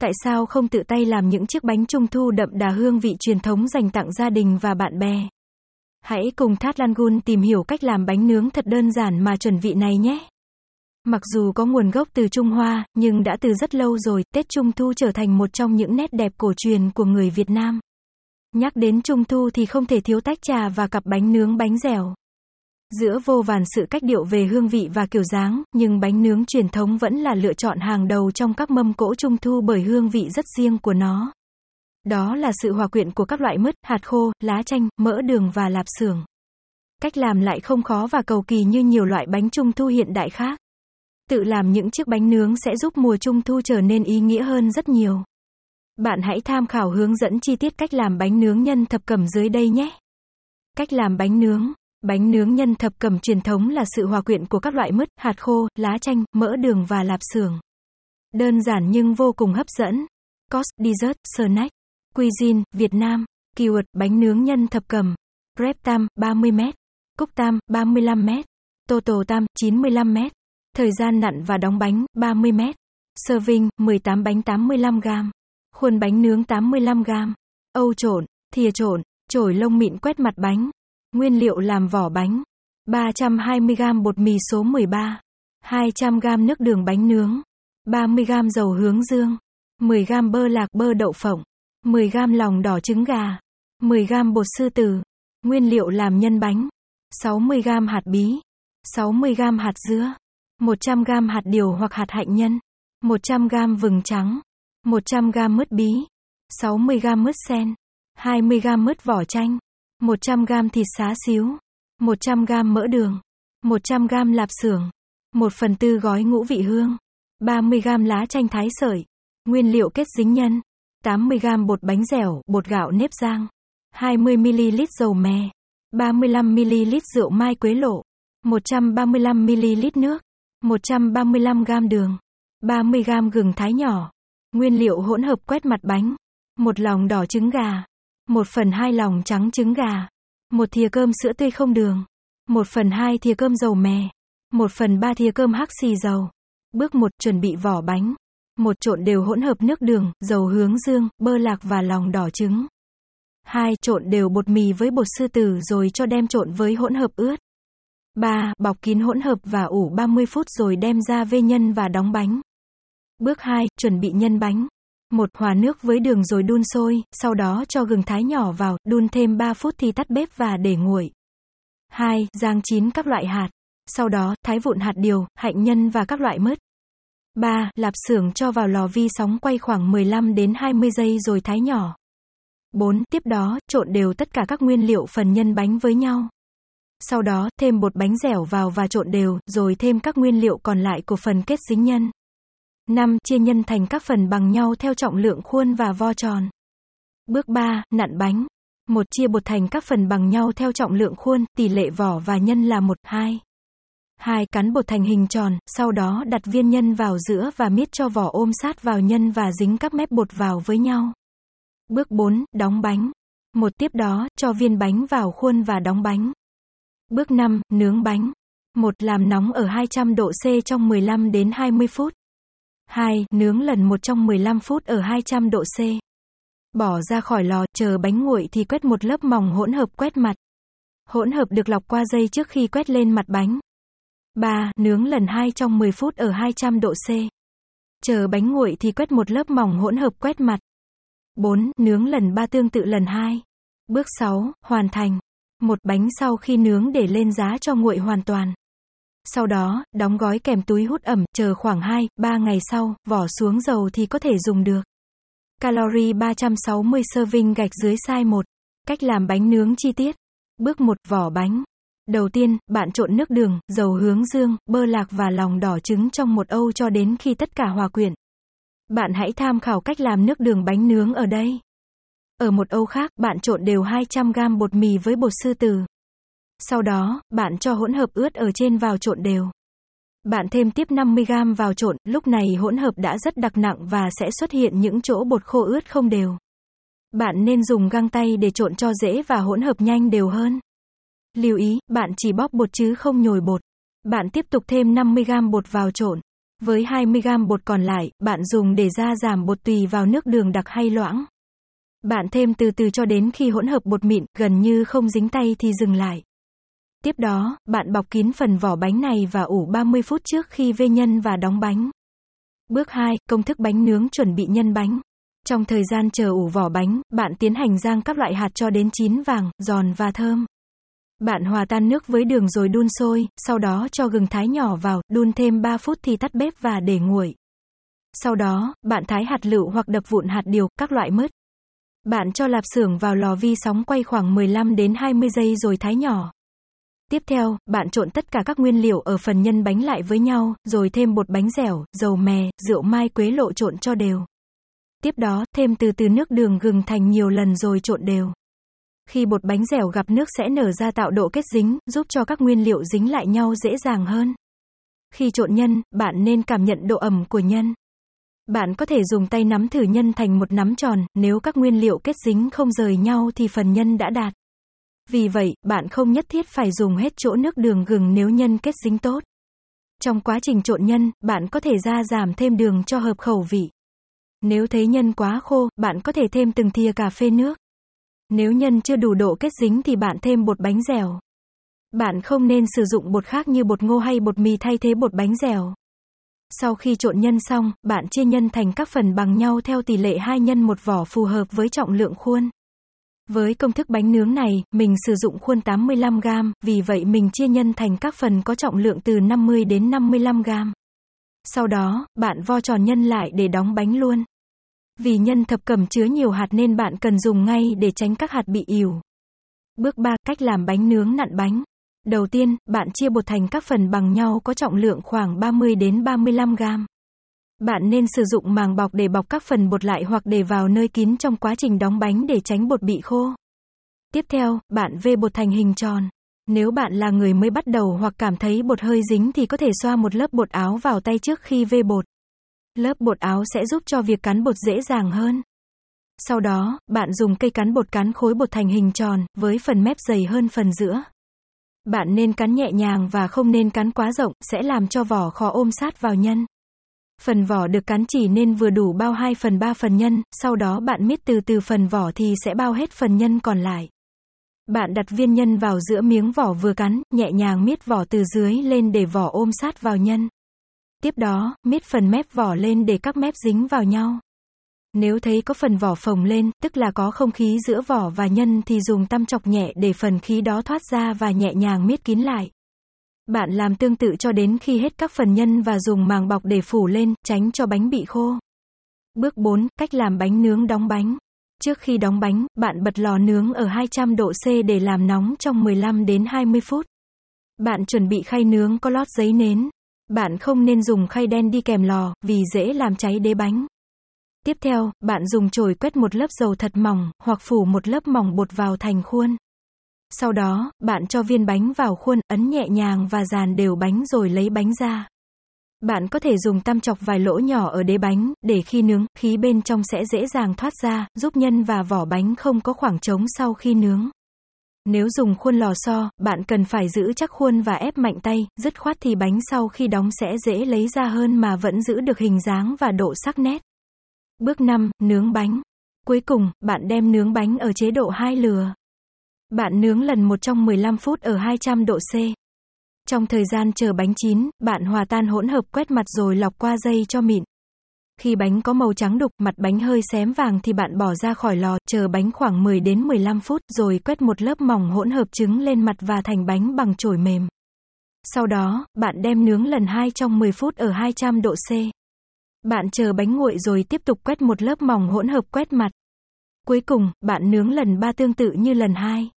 Tại sao không tự tay làm những chiếc bánh trung thu đậm đà hương vị truyền thống dành tặng gia đình và bạn bè? Hãy cùng Thát Lan Gun tìm hiểu cách làm bánh nướng thật đơn giản mà chuẩn vị này nhé. Mặc dù có nguồn gốc từ Trung Hoa, nhưng đã từ rất lâu rồi, Tết Trung Thu trở thành một trong những nét đẹp cổ truyền của người Việt Nam. Nhắc đến Trung Thu thì không thể thiếu tách trà và cặp bánh nướng bánh dẻo. Giữa vô vàn sự cách điệu về hương vị và kiểu dáng, nhưng bánh nướng truyền thống vẫn là lựa chọn hàng đầu trong các mâm cỗ Trung Thu bởi hương vị rất riêng của nó. Đó là sự hòa quyện của các loại mứt, hạt khô, lá chanh, mỡ đường và lạp xưởng. Cách làm lại không khó và cầu kỳ như nhiều loại bánh trung thu hiện đại khác. Tự làm những chiếc bánh nướng sẽ giúp mùa trung thu trở nên ý nghĩa hơn rất nhiều. Bạn hãy tham khảo hướng dẫn chi tiết cách làm bánh nướng nhân thập cẩm dưới đây nhé. Cách làm bánh nướng Bánh nướng nhân thập cẩm truyền thống là sự hòa quyện của các loại mứt, hạt khô, lá chanh, mỡ đường và lạp xưởng. Đơn giản nhưng vô cùng hấp dẫn. Cost, dessert, snack. Cuisine, Việt Nam. Keyword, bánh nướng nhân thập cẩm. Prep tam, 30m. Cúc tam, 35m. Total tam, 95m. Thời gian nặn và đóng bánh, 30m. Serving, 18 bánh 85g. Khuôn bánh nướng 85g. Âu trộn, thìa trộn, chổi lông mịn quét mặt bánh. Nguyên liệu làm vỏ bánh. 320g bột mì số 13. 200g nước đường bánh nướng. 30g dầu hướng dương. 10g bơ lạc bơ đậu phộng. 10g lòng đỏ trứng gà, 10g bột sư tử, nguyên liệu làm nhân bánh, 60g hạt bí, 60g hạt dứa, 100g hạt điều hoặc hạt hạnh nhân, 100g vừng trắng, 100g mứt bí, 60g mứt sen, 20g mứt vỏ chanh, 100 gram thịt xá xíu, 100 gram mỡ đường, 100 gram lạp xưởng, 1 phần tư gói ngũ vị hương, 30 gram lá chanh thái sợi, nguyên liệu kết dính nhân, 80 gram bột bánh dẻo, bột gạo nếp rang, 20ml dầu mè, 35ml rượu mai quế lộ, 135ml nước, 135 gram đường, 30 gram gừng thái nhỏ. Nguyên liệu hỗn hợp quét mặt bánh, một lòng đỏ trứng gà, một phần hai lòng trắng trứng gà, một thìa cơm sữa tươi không đường, một phần hai thìa cơm dầu mè, một phần ba thìa cơm hắc xì dầu. Bước 1 chuẩn bị vỏ bánh. Một trộn đều hỗn hợp nước đường, dầu hướng dương, bơ lạc và lòng đỏ trứng. 2. Trộn đều bột mì với bột sư tử rồi cho đem trộn với hỗn hợp ướt. 3. Bọc kín hỗn hợp và ủ 30 phút rồi đem ra vê nhân và đóng bánh. Bước 2. Chuẩn bị nhân bánh một Hòa nước với đường rồi đun sôi, sau đó cho gừng thái nhỏ vào, đun thêm 3 phút thì tắt bếp và để nguội. 2. Rang chín các loại hạt. Sau đó, thái vụn hạt điều, hạnh nhân và các loại mứt. 3. Lạp xưởng cho vào lò vi sóng quay khoảng 15 đến 20 giây rồi thái nhỏ. 4. Tiếp đó, trộn đều tất cả các nguyên liệu phần nhân bánh với nhau. Sau đó, thêm bột bánh dẻo vào và trộn đều, rồi thêm các nguyên liệu còn lại của phần kết dính nhân. 5. Chia nhân thành các phần bằng nhau theo trọng lượng khuôn và vo tròn. Bước 3. Nặn bánh. 1. Chia bột thành các phần bằng nhau theo trọng lượng khuôn, tỷ lệ vỏ và nhân là 1, 2. 2. Cắn bột thành hình tròn, sau đó đặt viên nhân vào giữa và miết cho vỏ ôm sát vào nhân và dính các mép bột vào với nhau. Bước 4. Đóng bánh. Một tiếp đó, cho viên bánh vào khuôn và đóng bánh. Bước 5. Nướng bánh. Một Làm nóng ở 200 độ C trong 15 đến 20 phút. 2. Nướng lần 1 trong 15 phút ở 200 độ C. Bỏ ra khỏi lò, chờ bánh nguội thì quét một lớp mỏng hỗn hợp quét mặt. Hỗn hợp được lọc qua dây trước khi quét lên mặt bánh. 3. Nướng lần 2 trong 10 phút ở 200 độ C. Chờ bánh nguội thì quét một lớp mỏng hỗn hợp quét mặt. 4. Nướng lần 3 tương tự lần 2. Bước 6. Hoàn thành. Một bánh sau khi nướng để lên giá cho nguội hoàn toàn. Sau đó, đóng gói kèm túi hút ẩm, chờ khoảng 2, 3 ngày sau, vỏ xuống dầu thì có thể dùng được. Calorie 360 serving gạch dưới size 1. Cách làm bánh nướng chi tiết. Bước 1, vỏ bánh. Đầu tiên, bạn trộn nước đường, dầu hướng dương, bơ lạc và lòng đỏ trứng trong một âu cho đến khi tất cả hòa quyện. Bạn hãy tham khảo cách làm nước đường bánh nướng ở đây. Ở một âu khác, bạn trộn đều 200g bột mì với bột sư tử. Sau đó, bạn cho hỗn hợp ướt ở trên vào trộn đều. Bạn thêm tiếp 50g vào trộn, lúc này hỗn hợp đã rất đặc nặng và sẽ xuất hiện những chỗ bột khô ướt không đều. Bạn nên dùng găng tay để trộn cho dễ và hỗn hợp nhanh đều hơn. Lưu ý, bạn chỉ bóp bột chứ không nhồi bột. Bạn tiếp tục thêm 50g bột vào trộn. Với 20g bột còn lại, bạn dùng để ra giảm bột tùy vào nước đường đặc hay loãng. Bạn thêm từ từ cho đến khi hỗn hợp bột mịn, gần như không dính tay thì dừng lại. Tiếp đó, bạn bọc kín phần vỏ bánh này và ủ 30 phút trước khi vê nhân và đóng bánh. Bước 2, công thức bánh nướng chuẩn bị nhân bánh. Trong thời gian chờ ủ vỏ bánh, bạn tiến hành rang các loại hạt cho đến chín vàng, giòn và thơm. Bạn hòa tan nước với đường rồi đun sôi, sau đó cho gừng thái nhỏ vào, đun thêm 3 phút thì tắt bếp và để nguội. Sau đó, bạn thái hạt lựu hoặc đập vụn hạt điều, các loại mứt. Bạn cho lạp xưởng vào lò vi sóng quay khoảng 15 đến 20 giây rồi thái nhỏ. Tiếp theo, bạn trộn tất cả các nguyên liệu ở phần nhân bánh lại với nhau, rồi thêm bột bánh dẻo, dầu mè, rượu mai quế lộ trộn cho đều. Tiếp đó, thêm từ từ nước đường gừng thành nhiều lần rồi trộn đều. Khi bột bánh dẻo gặp nước sẽ nở ra tạo độ kết dính, giúp cho các nguyên liệu dính lại nhau dễ dàng hơn. Khi trộn nhân, bạn nên cảm nhận độ ẩm của nhân. Bạn có thể dùng tay nắm thử nhân thành một nắm tròn, nếu các nguyên liệu kết dính không rời nhau thì phần nhân đã đạt. Vì vậy, bạn không nhất thiết phải dùng hết chỗ nước đường gừng nếu nhân kết dính tốt. Trong quá trình trộn nhân, bạn có thể ra giảm thêm đường cho hợp khẩu vị. Nếu thấy nhân quá khô, bạn có thể thêm từng thìa cà phê nước. Nếu nhân chưa đủ độ kết dính thì bạn thêm bột bánh dẻo. Bạn không nên sử dụng bột khác như bột ngô hay bột mì thay thế bột bánh dẻo. Sau khi trộn nhân xong, bạn chia nhân thành các phần bằng nhau theo tỷ lệ 2 nhân một vỏ phù hợp với trọng lượng khuôn. Với công thức bánh nướng này, mình sử dụng khuôn 85g, vì vậy mình chia nhân thành các phần có trọng lượng từ 50 đến 55g. Sau đó, bạn vo tròn nhân lại để đóng bánh luôn. Vì nhân thập cẩm chứa nhiều hạt nên bạn cần dùng ngay để tránh các hạt bị ỉu. Bước 3. Cách làm bánh nướng nặn bánh. Đầu tiên, bạn chia bột thành các phần bằng nhau có trọng lượng khoảng 30 đến 35 gram. Bạn nên sử dụng màng bọc để bọc các phần bột lại hoặc để vào nơi kín trong quá trình đóng bánh để tránh bột bị khô. Tiếp theo, bạn vê bột thành hình tròn. Nếu bạn là người mới bắt đầu hoặc cảm thấy bột hơi dính thì có thể xoa một lớp bột áo vào tay trước khi vê bột. Lớp bột áo sẽ giúp cho việc cắn bột dễ dàng hơn. Sau đó, bạn dùng cây cắn bột cắn khối bột thành hình tròn, với phần mép dày hơn phần giữa. Bạn nên cắn nhẹ nhàng và không nên cắn quá rộng, sẽ làm cho vỏ khó ôm sát vào nhân. Phần vỏ được cắn chỉ nên vừa đủ bao 2 phần 3 phần nhân, sau đó bạn miết từ từ phần vỏ thì sẽ bao hết phần nhân còn lại. Bạn đặt viên nhân vào giữa miếng vỏ vừa cắn, nhẹ nhàng miết vỏ từ dưới lên để vỏ ôm sát vào nhân. Tiếp đó, miết phần mép vỏ lên để các mép dính vào nhau. Nếu thấy có phần vỏ phồng lên, tức là có không khí giữa vỏ và nhân thì dùng tăm chọc nhẹ để phần khí đó thoát ra và nhẹ nhàng miết kín lại. Bạn làm tương tự cho đến khi hết các phần nhân và dùng màng bọc để phủ lên, tránh cho bánh bị khô. Bước 4, cách làm bánh nướng đóng bánh. Trước khi đóng bánh, bạn bật lò nướng ở 200 độ C để làm nóng trong 15 đến 20 phút. Bạn chuẩn bị khay nướng có lót giấy nến. Bạn không nên dùng khay đen đi kèm lò, vì dễ làm cháy đế bánh. Tiếp theo, bạn dùng chổi quét một lớp dầu thật mỏng, hoặc phủ một lớp mỏng bột vào thành khuôn. Sau đó, bạn cho viên bánh vào khuôn, ấn nhẹ nhàng và dàn đều bánh rồi lấy bánh ra. Bạn có thể dùng tam chọc vài lỗ nhỏ ở đế bánh, để khi nướng, khí bên trong sẽ dễ dàng thoát ra, giúp nhân và vỏ bánh không có khoảng trống sau khi nướng. Nếu dùng khuôn lò xo, bạn cần phải giữ chắc khuôn và ép mạnh tay, dứt khoát thì bánh sau khi đóng sẽ dễ lấy ra hơn mà vẫn giữ được hình dáng và độ sắc nét. Bước 5, nướng bánh. Cuối cùng, bạn đem nướng bánh ở chế độ hai lửa. Bạn nướng lần 1 trong 15 phút ở 200 độ C. Trong thời gian chờ bánh chín, bạn hòa tan hỗn hợp quét mặt rồi lọc qua dây cho mịn. Khi bánh có màu trắng đục, mặt bánh hơi xém vàng thì bạn bỏ ra khỏi lò, chờ bánh khoảng 10 đến 15 phút rồi quét một lớp mỏng hỗn hợp trứng lên mặt và thành bánh bằng chổi mềm. Sau đó, bạn đem nướng lần 2 trong 10 phút ở 200 độ C. Bạn chờ bánh nguội rồi tiếp tục quét một lớp mỏng hỗn hợp quét mặt. Cuối cùng, bạn nướng lần 3 tương tự như lần 2.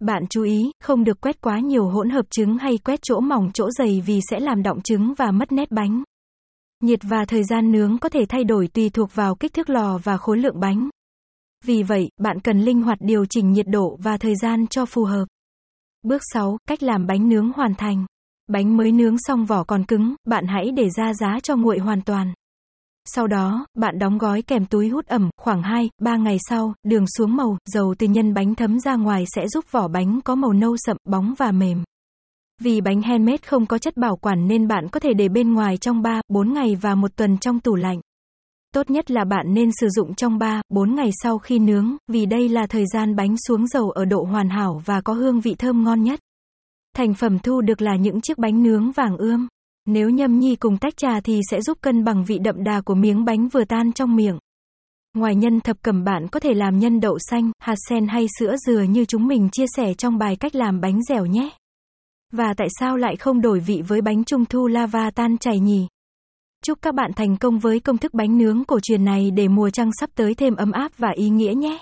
Bạn chú ý, không được quét quá nhiều hỗn hợp trứng hay quét chỗ mỏng chỗ dày vì sẽ làm đọng trứng và mất nét bánh. Nhiệt và thời gian nướng có thể thay đổi tùy thuộc vào kích thước lò và khối lượng bánh. Vì vậy, bạn cần linh hoạt điều chỉnh nhiệt độ và thời gian cho phù hợp. Bước 6, cách làm bánh nướng hoàn thành. Bánh mới nướng xong vỏ còn cứng, bạn hãy để ra giá cho nguội hoàn toàn. Sau đó, bạn đóng gói kèm túi hút ẩm, khoảng 2, 3 ngày sau, đường xuống màu, dầu từ nhân bánh thấm ra ngoài sẽ giúp vỏ bánh có màu nâu sậm, bóng và mềm. Vì bánh handmade không có chất bảo quản nên bạn có thể để bên ngoài trong 3, 4 ngày và một tuần trong tủ lạnh. Tốt nhất là bạn nên sử dụng trong 3, 4 ngày sau khi nướng, vì đây là thời gian bánh xuống dầu ở độ hoàn hảo và có hương vị thơm ngon nhất. Thành phẩm thu được là những chiếc bánh nướng vàng ươm. Nếu nhâm nhi cùng tách trà thì sẽ giúp cân bằng vị đậm đà của miếng bánh vừa tan trong miệng. Ngoài nhân thập cẩm bạn có thể làm nhân đậu xanh, hạt sen hay sữa dừa như chúng mình chia sẻ trong bài cách làm bánh dẻo nhé. Và tại sao lại không đổi vị với bánh trung thu lava tan chảy nhỉ? Chúc các bạn thành công với công thức bánh nướng cổ truyền này để mùa trăng sắp tới thêm ấm áp và ý nghĩa nhé.